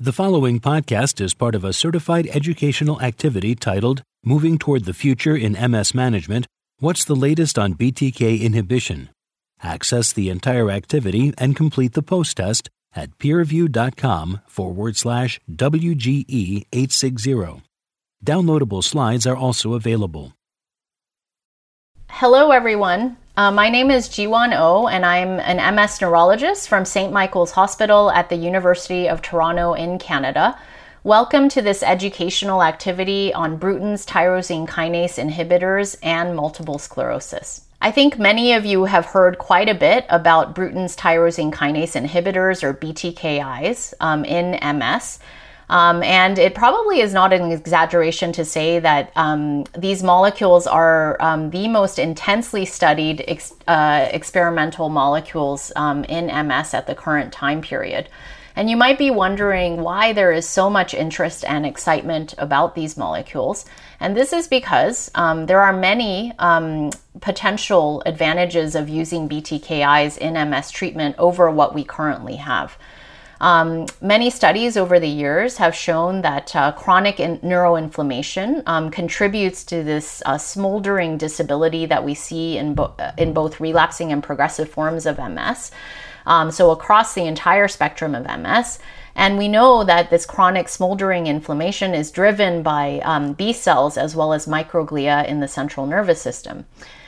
The following podcast is part of a certified educational activity titled Moving Toward the Future in MS Management What's the Latest on BTK Inhibition? Access the entire activity and complete the post test at peerview.com forward slash WGE 860. Downloadable slides are also available. Hello, everyone. Uh, my name is Jiwon Oh, and I'm an MS neurologist from St. Michael's Hospital at the University of Toronto in Canada. Welcome to this educational activity on Bruton's tyrosine kinase inhibitors and multiple sclerosis. I think many of you have heard quite a bit about Bruton's tyrosine kinase inhibitors or BTKIs um, in MS. Um, and it probably is not an exaggeration to say that um, these molecules are um, the most intensely studied ex- uh, experimental molecules um, in MS at the current time period. And you might be wondering why there is so much interest and excitement about these molecules. And this is because um, there are many um, potential advantages of using BTKIs in MS treatment over what we currently have. Um, many studies over the years have shown that uh, chronic in- neuroinflammation um, contributes to this uh, smoldering disability that we see in, bo- uh, in both relapsing and progressive forms of MS. Um, so, across the entire spectrum of MS. And we know that this chronic smoldering inflammation is driven by um, B cells as well as microglia in the central nervous system.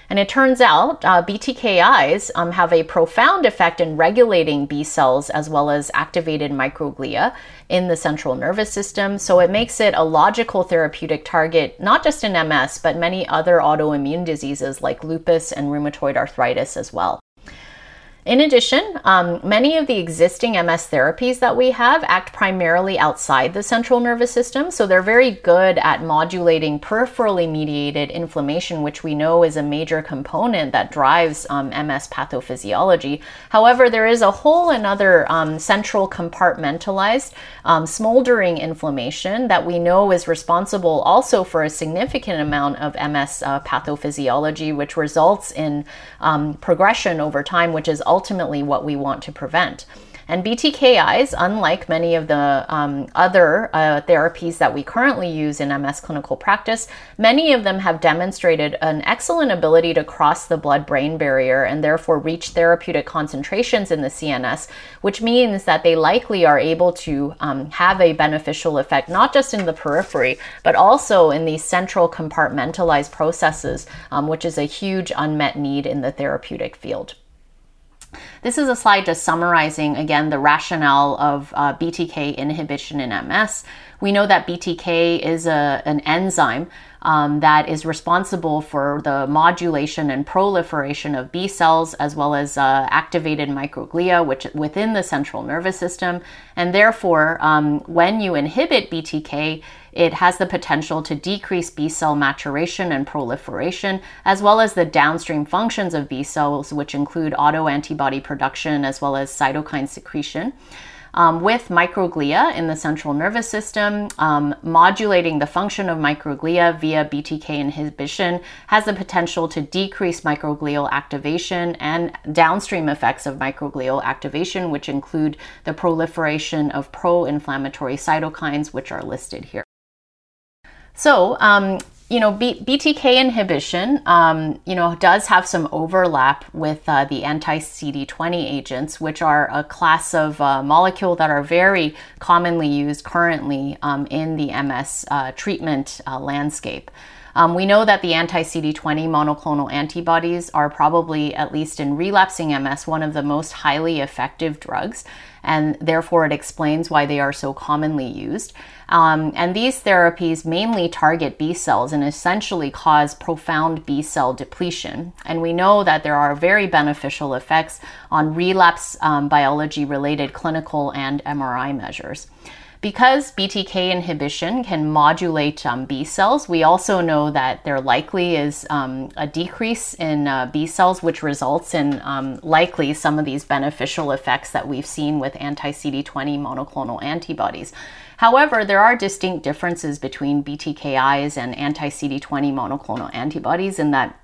And it turns out uh, BTKIs um, have a profound effect in regulating B cells as well as activated microglia in the central nervous system. So it makes it a logical therapeutic target, not just in MS, but many other autoimmune diseases like lupus and rheumatoid arthritis as well. In addition, um, many of the existing MS therapies that we have act primarily outside the central nervous system, so they're very good at modulating peripherally mediated inflammation, which we know is a major component that drives um, MS pathophysiology. However, there is a whole another um, central compartmentalized um, smoldering inflammation that we know is responsible also for a significant amount of MS uh, pathophysiology, which results in um, progression over time, which is ultimately what we want to prevent. And BTKIs, unlike many of the um, other uh, therapies that we currently use in MS clinical practice, many of them have demonstrated an excellent ability to cross the blood brain barrier and therefore reach therapeutic concentrations in the CNS, which means that they likely are able to um, have a beneficial effect not just in the periphery, but also in these central compartmentalized processes, um, which is a huge unmet need in the therapeutic field. This is a slide just summarizing again the rationale of uh, BTK inhibition in MS. We know that BTK is a, an enzyme um, that is responsible for the modulation and proliferation of B cells as well as uh, activated microglia, which within the central nervous system. And therefore, um, when you inhibit BTK, it has the potential to decrease B cell maturation and proliferation, as well as the downstream functions of B cells, which include autoantibody production as well as cytokine secretion. Um, with microglia in the central nervous system, um, modulating the function of microglia via BTK inhibition has the potential to decrease microglial activation and downstream effects of microglial activation, which include the proliferation of pro inflammatory cytokines, which are listed here. So, um, you know, B- BTK inhibition, um, you know, does have some overlap with uh, the anti-CD20 agents, which are a class of uh, molecule that are very commonly used currently um, in the MS uh, treatment uh, landscape. Um, we know that the anti CD20 monoclonal antibodies are probably, at least in relapsing MS, one of the most highly effective drugs, and therefore it explains why they are so commonly used. Um, and these therapies mainly target B cells and essentially cause profound B cell depletion. And we know that there are very beneficial effects on relapse um, biology related clinical and MRI measures. Because BTK inhibition can modulate um, B cells, we also know that there likely is um, a decrease in uh, B cells, which results in um, likely some of these beneficial effects that we've seen with anti CD20 monoclonal antibodies. However, there are distinct differences between BTKIs and anti CD20 monoclonal antibodies in that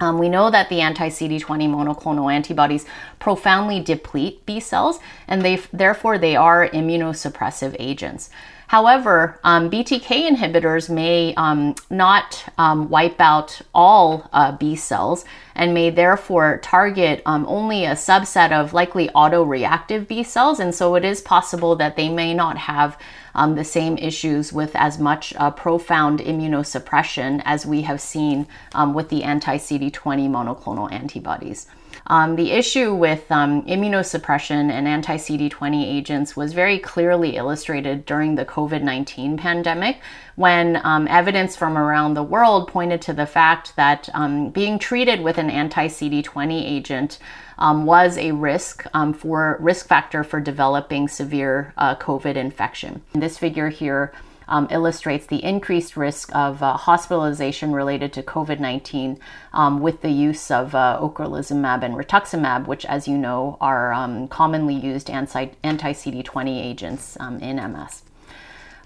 Um, we know that the anti CD20 monoclonal antibodies profoundly deplete B cells, and they therefore they are immunosuppressive agents. However, um, BTK inhibitors may um, not um, wipe out all uh, B cells and may therefore target um, only a subset of likely autoreactive B cells, and so it is possible that they may not have um, the same issues with as much uh, profound immunosuppression as we have seen with the anti CD20 monoclonal antibodies. Um, the issue with um, immunosuppression and anti CD20 agents was very clearly illustrated during the COVID 19 pandemic when um, evidence from around the world pointed to the fact that um, being treated with an anti CD20 agent um, was a risk um, for risk factor for developing severe uh, COVID infection. This figure here um, illustrates the increased risk of uh, hospitalization related to COVID 19 um, with the use of uh, ocrelizumab and rituximab, which, as you know, are um, commonly used anti CD20 agents um, in MS.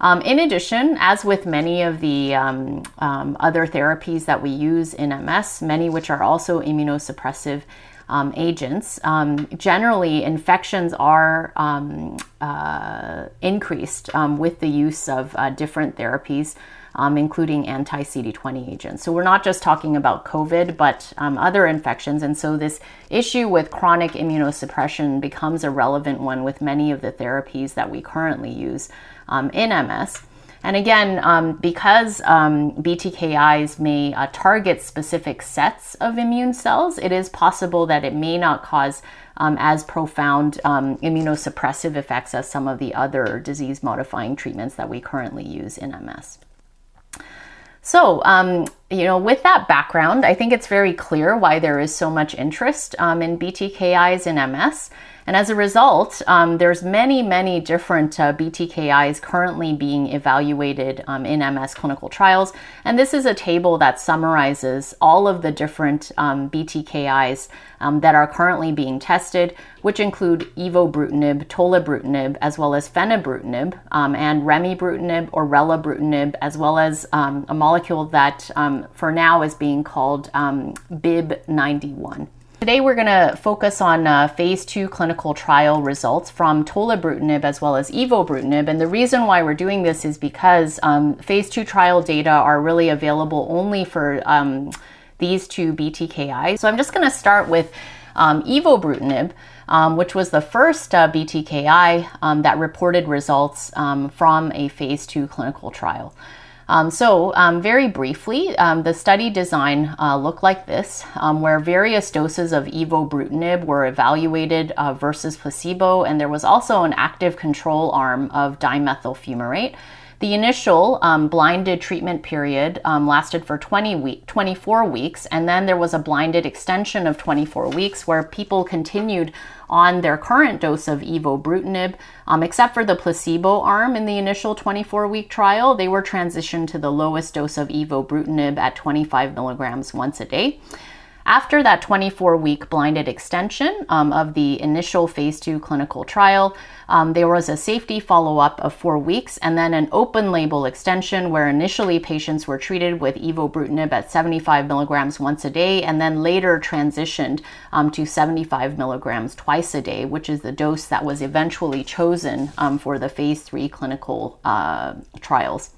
Um, in addition, as with many of the um, um, other therapies that we use in MS, many which are also immunosuppressive um, agents, um, generally infections are um, uh, increased um, with the use of uh, different therapies. Um, including anti CD20 agents. So, we're not just talking about COVID, but other infections. And so, this issue with chronic immunosuppression becomes a relevant one with many of the therapies that we currently use in MS. And again, um, because um, BTKIs may uh, target specific sets of immune cells, it is possible that it may not cause um, as profound um, immunosuppressive effects as some of the other disease modifying treatments that we currently use in MS. So, um, you know, with that background, I think it's very clear why there is so much interest um, in BTKIs in MS. And as a result, um, there's many, many different uh, BTKIs currently being evaluated um, in MS clinical trials. And this is a table that summarizes all of the different um, BTKIs um, that are currently being tested, which include evobrutinib, tolebrutinib, as well as fenebrutinib, um, and remibrutinib orelabrutinib, as well as um, a molecule that for now is being called BIIB91. Today we're going to focus on uh, phase two clinical trial results from tolebrutinib as well as evobrutinib. And the reason why we're doing this is because um, phase two trial data are really available only for um, these two BTKIs. So I'm just going to start with um, evobrutinib. Um, which was the first uh, BTKI um, that reported results um, from a phase two clinical trial. Um, so, um, very briefly, um, the study design uh, looked like this, um, where various doses of evobrutinib were evaluated uh, versus placebo, and there was also an active control arm of dimethyl fumarate. The initial um, blinded treatment period um, lasted for 20 week, 24 weeks, and then there was a blinded extension of 24 weeks where people continued on their current dose of evobrutinib, um, except for the placebo arm in the initial 24 week trial. They were transitioned to the lowest dose of evobrutinib at 25 milligrams once a day. After that 24 week blinded extension um, of the initial phase two clinical trial, um, there was a safety follow up of four weeks and then an open label extension where initially patients were treated with evobrutinib at 75 milligrams once a day and then later transitioned um, to 75 milligrams twice a day, which is the dose that was eventually chosen um, for the phase three clinical uh, trials.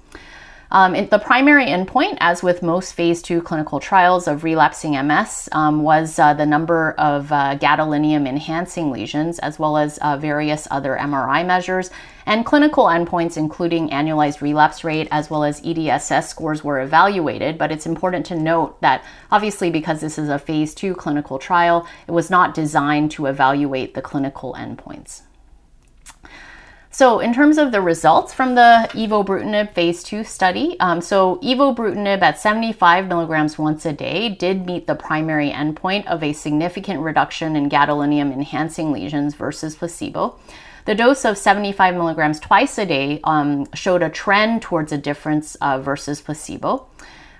Um, it, the primary endpoint, as with most phase two clinical trials of relapsing MS, um, was uh, the number of uh, gadolinium enhancing lesions, as well as uh, various other MRI measures. And clinical endpoints, including annualized relapse rate as well as EDSS scores, were evaluated. But it's important to note that, obviously, because this is a phase two clinical trial, it was not designed to evaluate the clinical endpoints. So, in terms of the results from the evobrutinib phase two study, um, so evobrutinib at 75 milligrams once a day did meet the primary endpoint of a significant reduction in gadolinium enhancing lesions versus placebo. The dose of 75 milligrams twice a day um, showed a trend towards a difference uh, versus placebo.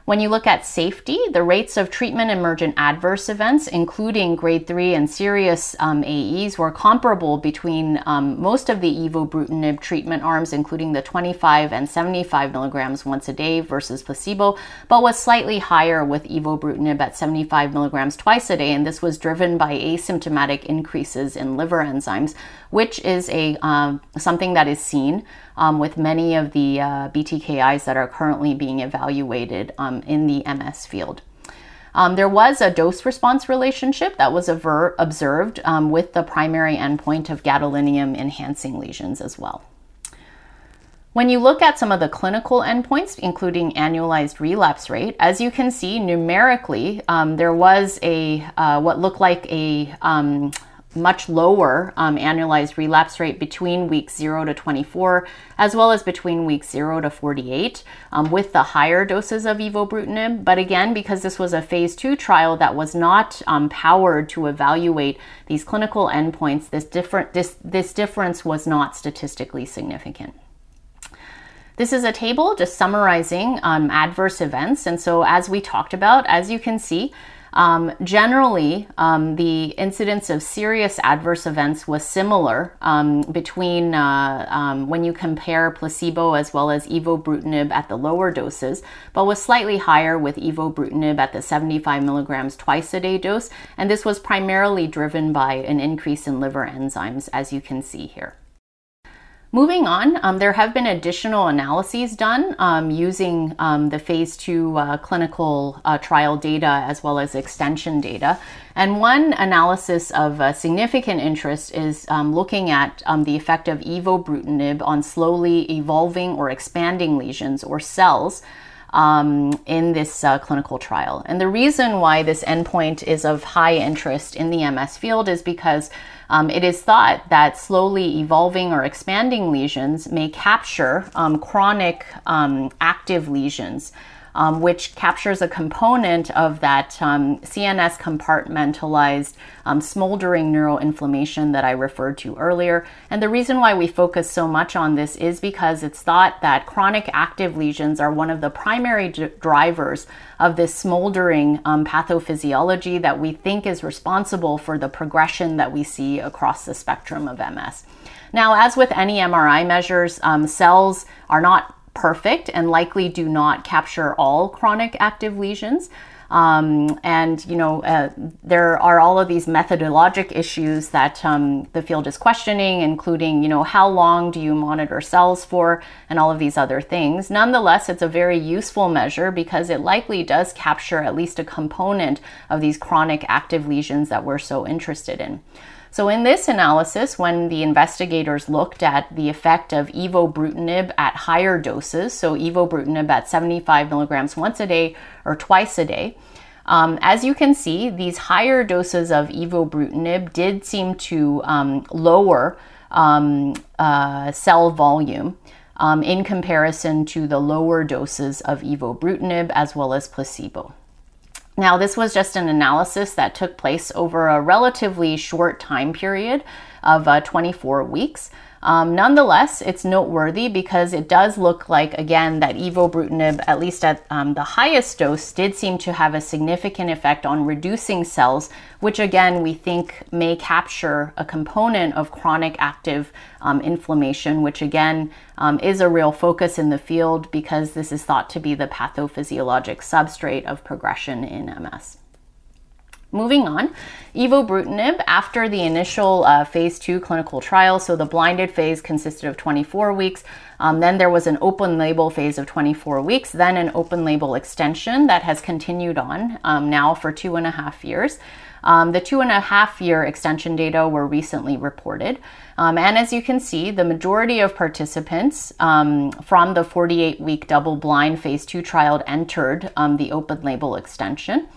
When you look at safety, the rates of treatment emergent adverse events, including grade 3 and serious um, AEs, were comparable between um, most of the evobrutinib treatment arms, including the 25 and 75 milligrams once a day versus placebo, but was slightly higher with evobrutinib at 75 milligrams twice a day, and this was driven by asymptomatic increases in liver enzymes, which is a um, something that is seen um, with many of the uh, BTKIs that are currently being evaluated um, in the MS field. Um, there was a dose response relationship that was aver- observed um, with the primary endpoint of gadolinium enhancing lesions as well. When you look at some of the clinical endpoints, including annualized relapse rate, as you can see numerically, um, there was a uh, what looked like a um, much lower um, annualized relapse rate between week 0 to 24, as well as between week 0 to 48, um, with the higher doses of evobrutinib. But again, because this was a phase 2 trial that was not um, powered to evaluate these clinical endpoints, this, different, this, this difference was not statistically significant. This is a table just summarizing um, adverse events. And so, as we talked about, as you can see, um, generally, um, the incidence of serious adverse events was similar um, between uh, um, when you compare placebo as well as evobrutinib at the lower doses, but was slightly higher with evobrutinib at the 75 milligrams twice a day dose. And this was primarily driven by an increase in liver enzymes, as you can see here. Moving on, um, there have been additional analyses done um, using um, the phase two uh, clinical uh, trial data as well as extension data. And one analysis of uh, significant interest is um, looking at um, the effect of evobrutinib on slowly evolving or expanding lesions or SELs. Um, in this uh, clinical trial. And the reason why this endpoint is of high interest in the MS field is because um, it is thought that slowly evolving or expanding lesions may capture um, chronic um, active lesions um, which captures a component of that um, CNS compartmentalized um, smoldering neuroinflammation that I referred to earlier. And the reason why we focus so much on this is because it's thought that chronic active lesions are one of the primary d- drivers of this smoldering um, pathophysiology that we think is responsible for the progression that we see across the spectrum of MS. Now, as with any MRI measures, um, SELs are not perfect and likely do not capture all chronic active lesions. Um, and you know uh, there are all of these methodologic issues that um, the field is questioning including you know how long do you monitor SELs for and all of these other things nonetheless it's a very useful measure because it likely does capture at least a component of these chronic active lesions that we're so interested in so, in this analysis, when the investigators looked at the effect of evobrutinib at higher doses, so evobrutinib at 75 milligrams once a day or twice a day, um, as you can see, these higher doses of evobrutinib did seem to um, lower um, uh, SEL volume. Um, in comparison to the lower doses of evobrutinib as well as placebo. Now, this was just an analysis that took place over a relatively short time period of uh, 24 weeks. Um, nonetheless, it's noteworthy because it does look like, again, that evobrutinib, at least at um, the highest dose, did seem to have a significant effect on reducing SELs, which again we think may capture a component of chronic active um, inflammation, which again um, is a real focus in the field because this is thought to be the pathophysiologic substrate of progression in MS. Moving on, evobrutinib, after the initial uh, phase two clinical trial, so the blinded phase consisted of 24 weeks. Um, then there was an open label phase of 24 weeks, then an open label extension that has continued on um, now for two and a half years. Um, the two and a half year extension data were recently reported. Um, and as you can see, the majority of participants um, from the 48 week double blind phase two trial entered um, the open label extension.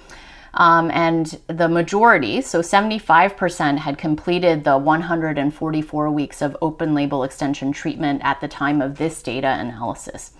Um, and the majority, so 75%, had completed the 144 weeks of open label extension treatment at the time of this data analysis.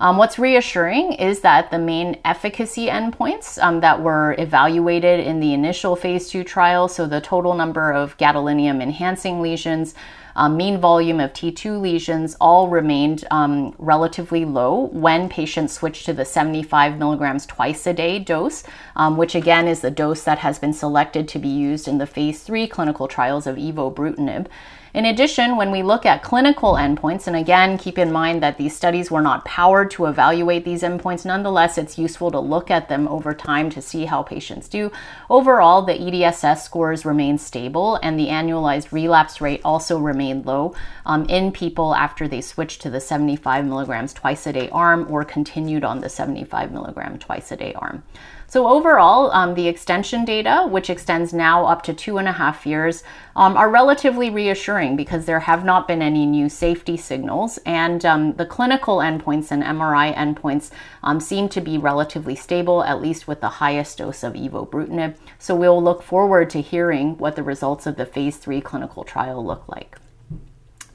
Um, what's reassuring is that the main efficacy endpoints um, that were evaluated in the initial phase two trial, so the total number of gadolinium enhancing lesions, um, mean volume of T2 lesions all remained um, relatively low when patients switched to the 75 milligrams twice a day dose, um, which again is the dose that has been selected to be used in the phase three clinical trials of evobrutinib. In addition, when we look at clinical endpoints, and again, keep in mind that these studies were not powered to evaluate these endpoints, nonetheless, it's useful to look at them over time to see how patients do. Overall, the EDSS scores remain stable, and the annualized relapse rate also remained low um, in people after they switched to the 75 milligrams twice a day arm or continued on the 75 milligram twice a day arm. So overall, um, the extension data, which extends now up to two and a half years, um, are relatively reassuring because there have not been any new safety signals, and um, the clinical endpoints and MRI endpoints um, seem to be relatively stable, at least with the highest dose of evobrutinib. So we'll look forward to hearing what the results of the phase three clinical trial look like.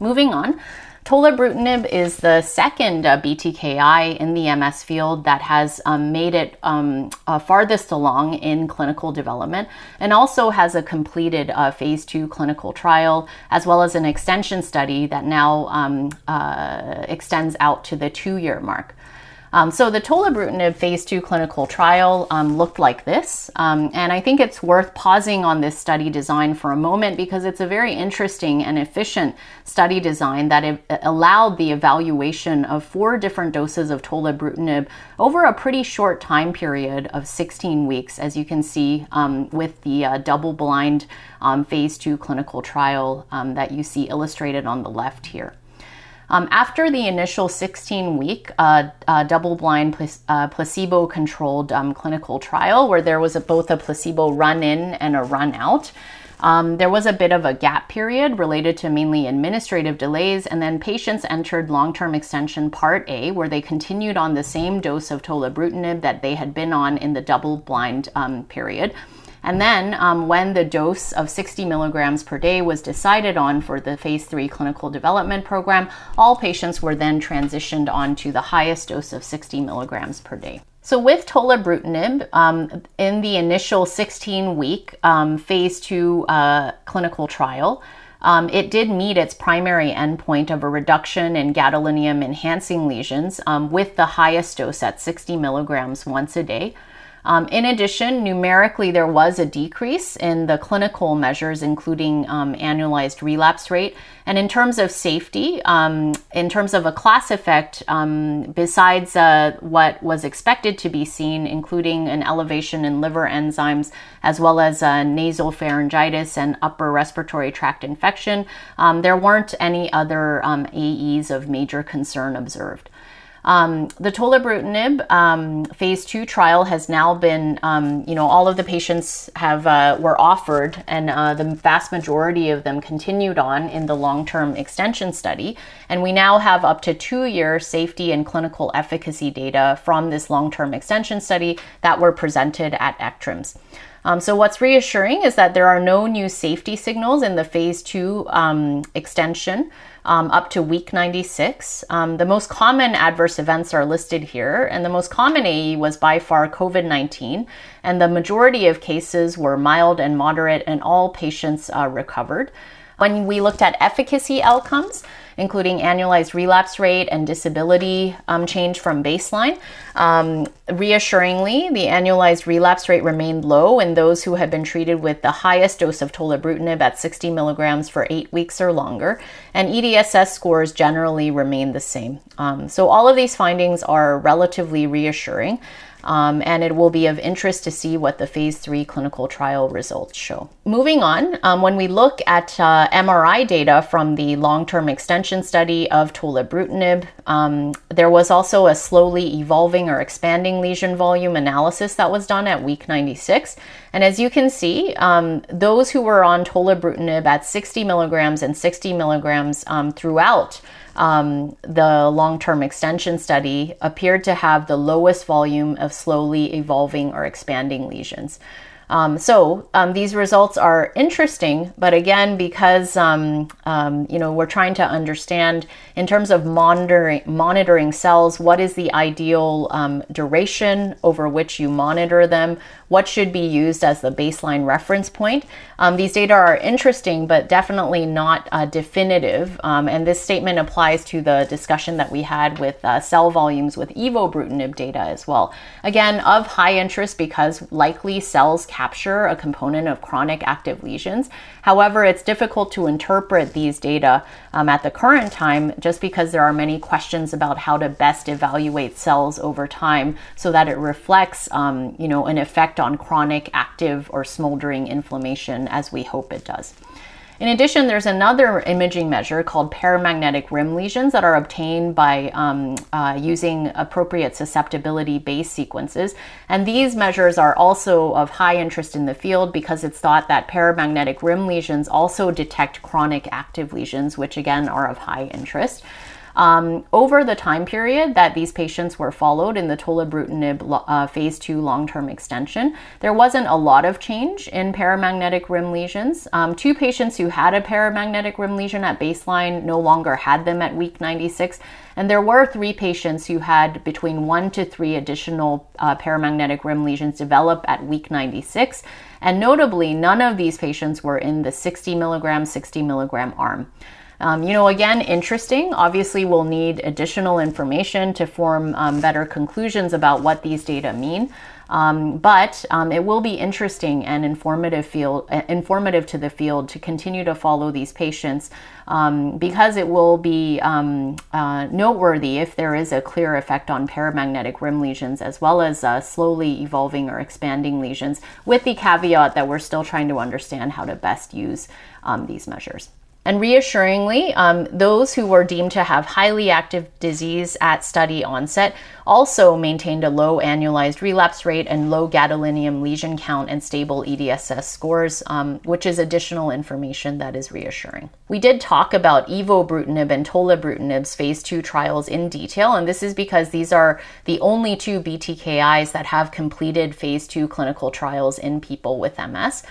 Moving on, Tolebrutinib is the second uh, BTKI in the MS field that has um, made it um, uh, farthest along in clinical development and also has a completed uh, phase two clinical trial as well as an extension study that now um, uh, extends out to the two year mark. Um, so the tolebrutinib phase two clinical trial um, looked like this, um, and I think it's worth pausing on this study design for a moment because it's a very interesting and efficient study design that allowed the evaluation of four different doses of tolebrutinib over a pretty short time period of 16 weeks, as you can see um, with the uh, double-blind um, phase two clinical trial um, that you see illustrated on the left here. Um, after the initial 16 week uh, uh, double blind pl- uh, placebo controlled um, clinical trial, where there was a, both a placebo run in and a run out, um, there was a bit of a gap period related to mainly administrative delays, and then patients entered long term extension part A, where they continued on the same dose of tolebrutinib that they had been on in the double blind um, period. And then, um, when the dose of 60 milligrams per day was decided on for the phase three clinical development program, all patients were then transitioned on to the highest dose of 60 milligrams per day. So, with tolebrutinib, um, in the initial 16 week um, phase two uh, clinical trial, um, it did meet its primary endpoint of a reduction in gadolinium enhancing lesions um, with the highest dose at 60 milligrams once a day. Um, in addition, numerically, there was a decrease in the clinical measures, including um, annualized relapse rate. And in terms of safety, um, in terms of a class effect, um, besides uh, what was expected to be seen, including an elevation in liver enzymes, as well as uh, nasal pharyngitis and upper respiratory tract infection, um, there weren't any other um, AEs of major concern observed. Um, the tolebrutinib um, phase two trial has now been, um, you know, all of the patients have uh, were offered, and uh, the vast majority of them continued on in the long-term extension study. And we now have up to two-year safety and clinical efficacy data from this long-term extension study that were presented at ECTRIMS. Um, so, what's reassuring is that there are no new safety signals in the phase two um, extension um, up to week 96. Um, the most common adverse events are listed here, and the most common AE was by far COVID 19, and the majority of cases were mild and moderate, and all patients uh, recovered. When we looked at efficacy outcomes, including annualized relapse rate and disability um, change from baseline. Um, reassuringly, the annualized relapse rate remained low in those who had been treated with the highest dose of tolebrutinib at 60 milligrams for eight weeks or longer, and EDSS scores generally remained the same. Um, so, all of these findings are relatively reassuring. Um, and it will be of interest to see what the phase three clinical trial results show. Moving on, um, when we look at uh, MRI data from the long term extension study of tolebrutinib, um, there was also a slowly evolving or expanding lesion volume analysis that was done at week 96. And as you can see, um, those who were on tolebrutinib at 60 milligrams and 60 milligrams um, throughout um, the long term extension study appeared to have the lowest volume of slowly evolving or expanding lesions. Um, so um, these results are interesting, but again, because um, um, you know we're trying to understand in terms of monitoring monitoring SELs, what is the ideal um, duration over which you monitor them? What should be used as the baseline reference point? Um, these data are interesting, but definitely not uh, definitive. and this statement applies to the discussion that we had with uh, SEL volumes with evobrutinib data as well. Again, of high interest because likely SELs capture a component of chronic active lesions. However, it's difficult to interpret these data um, at the current time just because there are many questions about how to best evaluate SELs over time so that it reflects, um, you know, an effect on chronic active or smoldering inflammation as we hope it does. In addition, there's another imaging measure called paramagnetic rim lesions that are obtained by um, uh, using appropriate susceptibility base sequences. And these measures are also of high interest in the field because it's thought that paramagnetic rim lesions also detect chronic active lesions, which again are of high interest. Um, over the time period that these patients were followed in the tolebrutinib uh, phase two long term extension, there wasn't a lot of change in paramagnetic rim lesions. Um, two patients who had a paramagnetic rim lesion at baseline no longer had them at week 96. And there were three patients who had between one to three additional uh, paramagnetic rim lesions develop at week 96. And notably, none of these patients were in the 60 milligram, 60 milligram arm. Um, you know, again, interesting. Obviously, we'll need additional information to form um, better conclusions about what these data mean. Um, but um, it will be interesting and informative field, uh, informative to the field to continue to follow these patients um, because it will be um, uh, noteworthy if there is a clear effect on paramagnetic rim lesions as well as uh, slowly evolving or expanding lesions, with the caveat that we're still trying to understand how to best use these measures. And reassuringly, um, those who were deemed to have highly active disease at study onset also maintained a low annualized relapse rate and low gadolinium lesion count and stable EDSS scores, um, which is additional information that is reassuring. We did talk about evobrutinib and tolebrutinib's phase two trials in detail, and this is because these are the only two BTKIs that have completed phase two clinical trials in people with MS.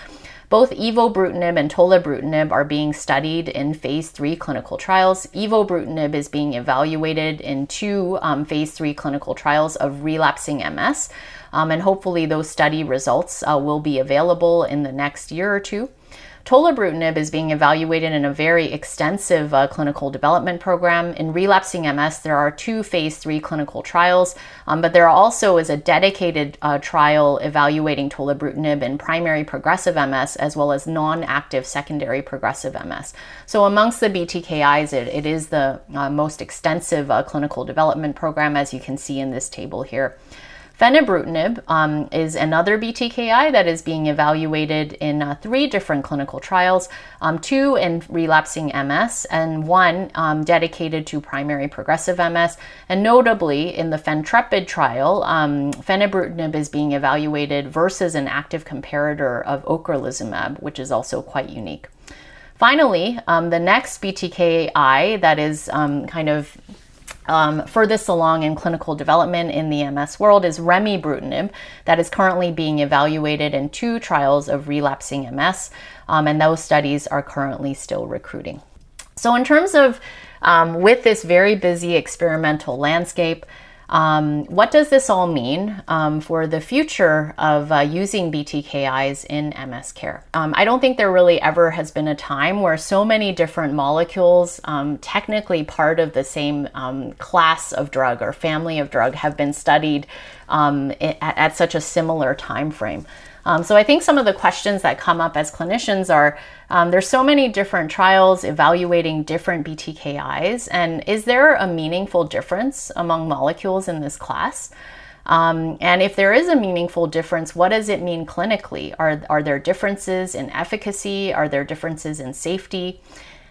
Both evobrutinib and tolebrutinib are being studied in phase three clinical trials. Evobrutinib is being evaluated in two um, phase three clinical trials of relapsing MS, um, and hopefully those study results uh, will be available in the next year or two. Tolebrutinib is being evaluated in a very extensive uh, clinical development program. In relapsing MS, there are two phase three clinical trials, um, but there also is a dedicated uh, trial evaluating tolebrutinib in primary progressive MS as well as non active secondary progressive MS. So, amongst the BTKIs, it, it is the uh, most extensive uh, clinical development program, as you can see in this table here. Fenebrutinib um, is another BTKI that is being evaluated in uh, three different clinical trials um, two in relapsing MS, and one um, dedicated to primary progressive MS. And notably, in the Fentrepid trial, um, fenebrutinib is being evaluated versus an active comparator of ocrelizumab, which is also quite unique. Finally, um, the next BTKI that is um, kind of um, furthest along in clinical development in the MS world is remibrutinib, that is currently being evaluated in two trials of relapsing MS, um, and those studies are currently still recruiting. So, in terms of um, with this very busy experimental landscape, um, what does this all mean um, for the future of uh, using BTKIs in MS care? Um, I don't think there really ever has been a time where so many different molecules, um, technically part of the same um, class of drug or family of drug, have been studied um, at, at such a similar time frame. Um, so I think some of the questions that come up as clinicians are um, there's so many different trials evaluating different BTKIs, and is there a meaningful difference among molecules in this class? Um, and if there is a meaningful difference, what does it mean clinically? Are, are there differences in efficacy? Are there differences in safety?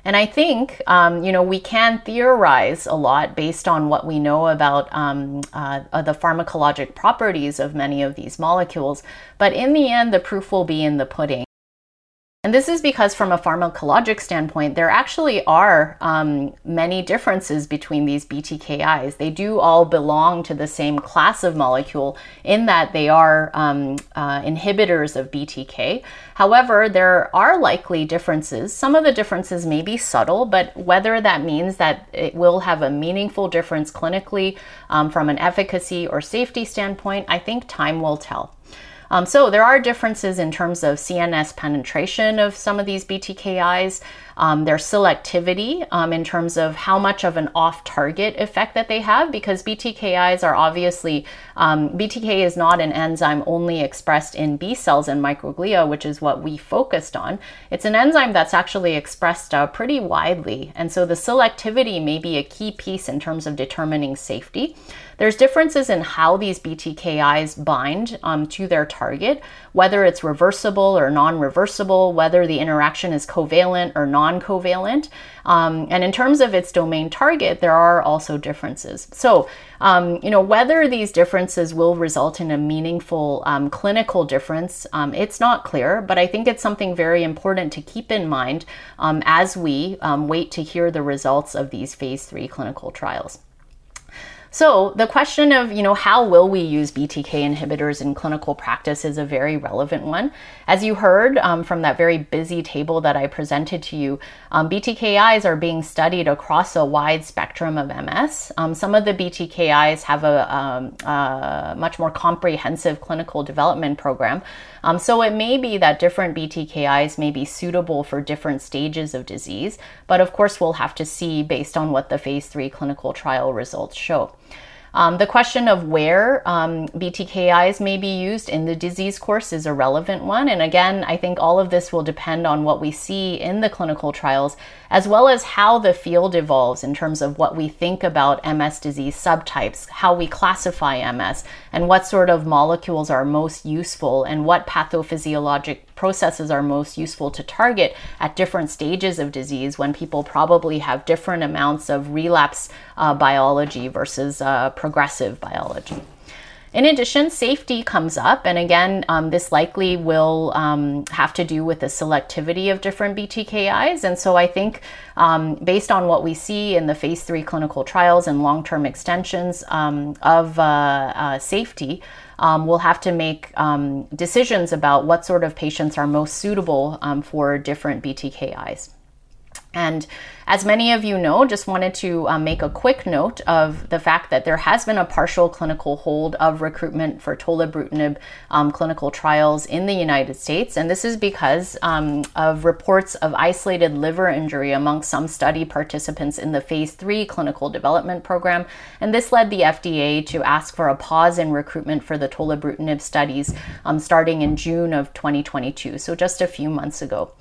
And I think, um, you know, we can theorize a lot based on what we know about um, uh, the pharmacologic properties of many of these molecules. But in the end, the proof will be in the pudding. And this is because, from a pharmacologic standpoint, there actually are um, many differences between these BTKIs. They do all belong to the same class of molecule in that they are um, uh, inhibitors of BTK. However, there are likely differences. Some of the differences may be subtle, but whether that means that it will have a meaningful difference clinically um, from an efficacy or safety standpoint, I think time will tell. Um, so there are differences in terms of CNS penetration of some of these BTKIs, um, their selectivity um, in terms of how much of an off-target effect that they have, because BTKIs are obviously um, BTK is not an enzyme only expressed in B cells and microglia, which is what we focused on. It's an enzyme that's actually expressed uh, pretty widely, and so the selectivity may be a key piece in terms of determining safety. There's differences in how these BTKIs bind um, to their target, whether it's reversible or non reversible, whether the interaction is covalent or non covalent. Um, and in terms of its domain target, there are also differences. So, um, you know, whether these differences will result in a meaningful um, clinical difference, um, it's not clear, but I think it's something very important to keep in mind um, as we um, wait to hear the results of these phase three clinical trials. So the question of, you know, how will we use BTK inhibitors in clinical practice is a very relevant one. As you heard um, from that very busy table that I presented to you, um, BTKIs are being studied across a wide spectrum of MS. Um, some of the BTKIs have a, um, a, much more comprehensive clinical development program. Um, so it may be that different BTKIs may be suitable for different stages of disease, but of course we'll have to see based on what the phase three clinical trial results show. Um, the question of where um, BTKIs may be used in the disease course is a relevant one. And again, I think all of this will depend on what we see in the clinical trials, as well as how the field evolves in terms of what we think about MS disease subtypes, how we classify MS, and what sort of molecules are most useful, and what pathophysiologic processes are most useful to target at different stages of disease when people probably have different amounts of relapse uh, biology versus uh, progressive biology. In addition, safety comes up, and again, um, this likely will um, have to do with the selectivity of different BTKIs. And so I think, um, based on what we see in the phase three clinical trials and long term extensions um, of uh, uh, safety, um, we'll have to make um, decisions about what sort of patients are most suitable for different BTKIs. And as many of you know, just wanted to um, make a quick note of the fact that there has been a partial clinical hold of recruitment for tolebrutinib um, clinical trials in the United States. And this is because um, of reports of isolated liver injury among some study participants in the phase three clinical development program. And this led the FDA to ask for a pause in recruitment for the tolebrutinib studies um, starting in June of 2022, so just a few months ago.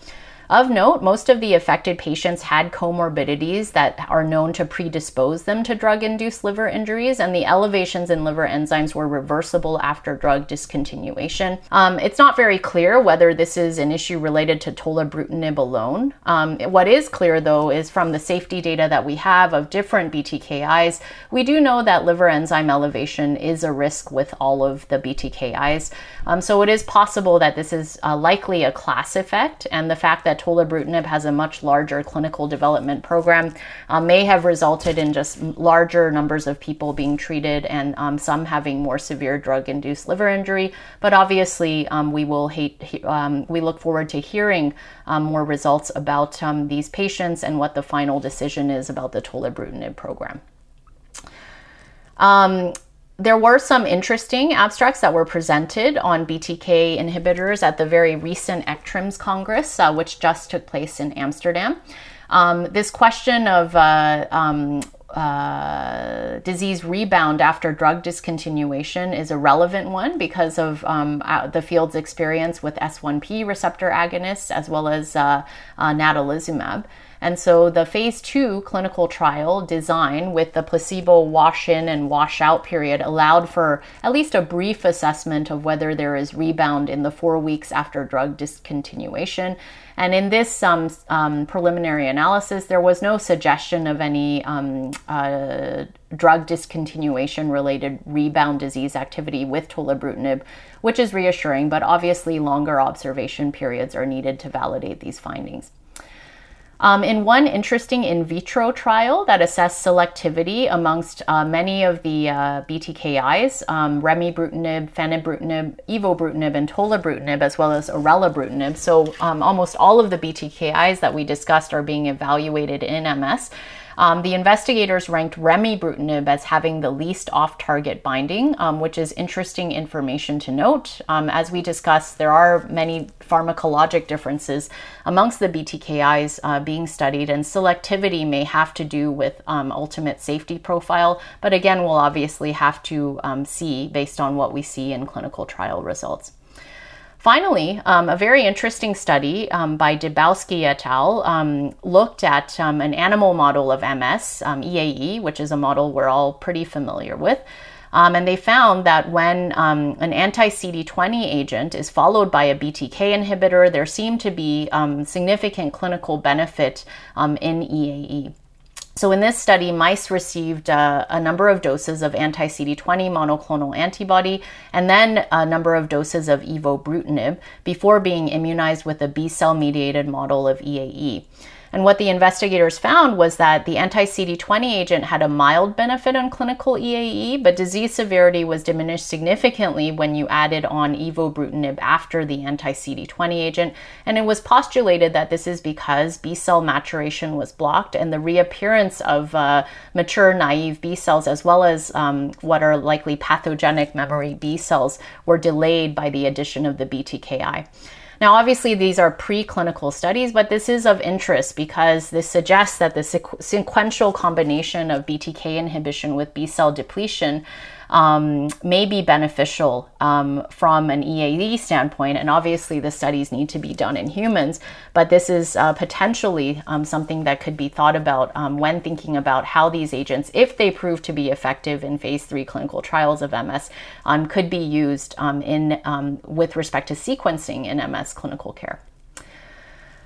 Of note, most of the affected patients had comorbidities that are known to predispose them to drug induced liver injuries, and the elevations in liver enzymes were reversible after drug discontinuation. Um, it's not very clear whether this is an issue related to tolebrutinib alone. Um, what is clear, though, is from the safety data that we have of different BTKIs, we do know that liver enzyme elevation is a risk with all of the BTKIs. Um, so it is possible that this is uh, likely a class effect, and the fact that tolebrutinib has a much larger clinical development program uh, may have resulted in just larger numbers of people being treated and um, some having more severe drug-induced liver injury. But obviously, um, we will hate, um, we look forward to hearing um, more results about um, these patients and what the final decision is about the tolebrutinib program. Um, there were some interesting abstracts that were presented on BTK inhibitors at the very recent ECTRIMS Congress, uh, which just took place in Amsterdam. Um, this question of uh, um, uh, disease rebound after drug discontinuation is a relevant one because of um, uh, the field's experience with S1P receptor agonists as well as uh, uh natalizumab. And so the phase two clinical trial design with the placebo wash in and wash out period allowed for at least a brief assessment of whether there is rebound in the four weeks after drug discontinuation. And in this um, um, preliminary analysis, there was no suggestion of any um, uh, drug discontinuation related rebound disease activity with tolebrutinib, which is reassuring, but obviously longer observation periods are needed to validate these findings. Um, in one interesting in vitro trial that assessed selectivity amongst uh, many of the uh, BTKIs, um, remibrutinib, fenebrutinib, evobrutinib, and tolebrutinib, as well as orelabrutinib. So um, almost all of the BTKIs that we discussed are being evaluated in MS. Um, the investigators ranked remibrutinib as having the least off target binding, um, which is interesting information to note. Um, as we discussed, there are many pharmacologic differences amongst the BTKIs uh, being studied, and selectivity may have to do with um, ultimate safety profile. But again, we'll obviously have to um, see based on what we see in clinical trial results. Finally, um, a very interesting study um, by Dybowski et al. Um, looked at um, an animal model of MS, EAE, um, which is a model we're all pretty familiar with. Um, and they found that when an anti CD20 agent is followed by a BTK inhibitor, there seemed to be significant clinical benefit in EAE. So, in this study, mice received uh, a number of doses of anti CD20 monoclonal antibody and then a number of doses of evobrutinib before being immunized with a B cell mediated model of EAE. And what the investigators found was that the anti CD20 agent had a mild benefit on clinical EAE, but disease severity was diminished significantly when you added on evobrutinib after the anti CD20 agent. And it was postulated that this is because B cell maturation was blocked and the reappearance of uh, mature naive B cells, as well as um, what are likely pathogenic memory B cells, were delayed by the addition of the BTKI. Now, obviously, these are preclinical studies, but this is of interest because this suggests that the sequ- sequential combination of BTK inhibition with B cell depletion um, may be beneficial um, from an EAE standpoint. And obviously, the studies need to be done in humans, but this is uh, potentially um, something that could be thought about um, when thinking about how these agents, if they prove to be effective in phase three clinical trials of MS, um, could be used um, in with respect to sequencing in MS clinical care.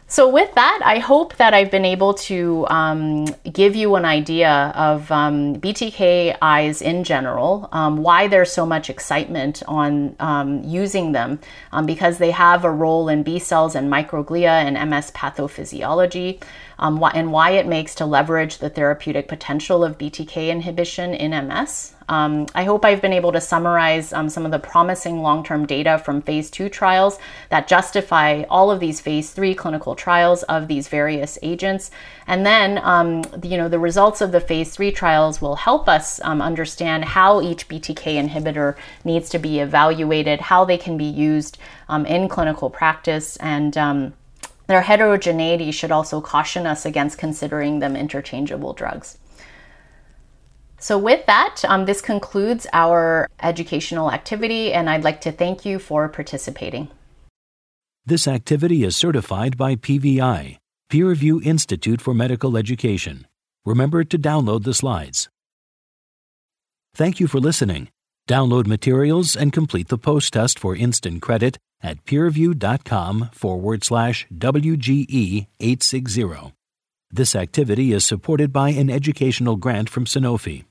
So, with that, I hope that I've been able to um, give you an idea of um, BTKIs in general, um, why there's so much excitement on um, using them, um, because they have a role in B cells and microglia and MS pathophysiology um, wh- and why it makes to leverage the therapeutic potential of BTK inhibition in MS. Um, I hope I've been able to summarize um, some of the promising long term data from phase two trials that justify all of these phase three clinical trials of these various agents. And then, um, you know, the results of the phase three trials will help us um, understand how each BTK inhibitor needs to be evaluated, how they can be used um, in clinical practice, and um, their heterogeneity should also caution us against considering them interchangeable drugs. So, with that, um, this concludes our educational activity, and I'd like to thank you for participating. This activity is certified by PVI, PeerView Institute for Medical Education. Remember to download the slides. Thank you for listening. Download materials and complete the post test for instant credit at peerview.com forward slash WGE 860. This activity is supported by an educational grant from Sanofi.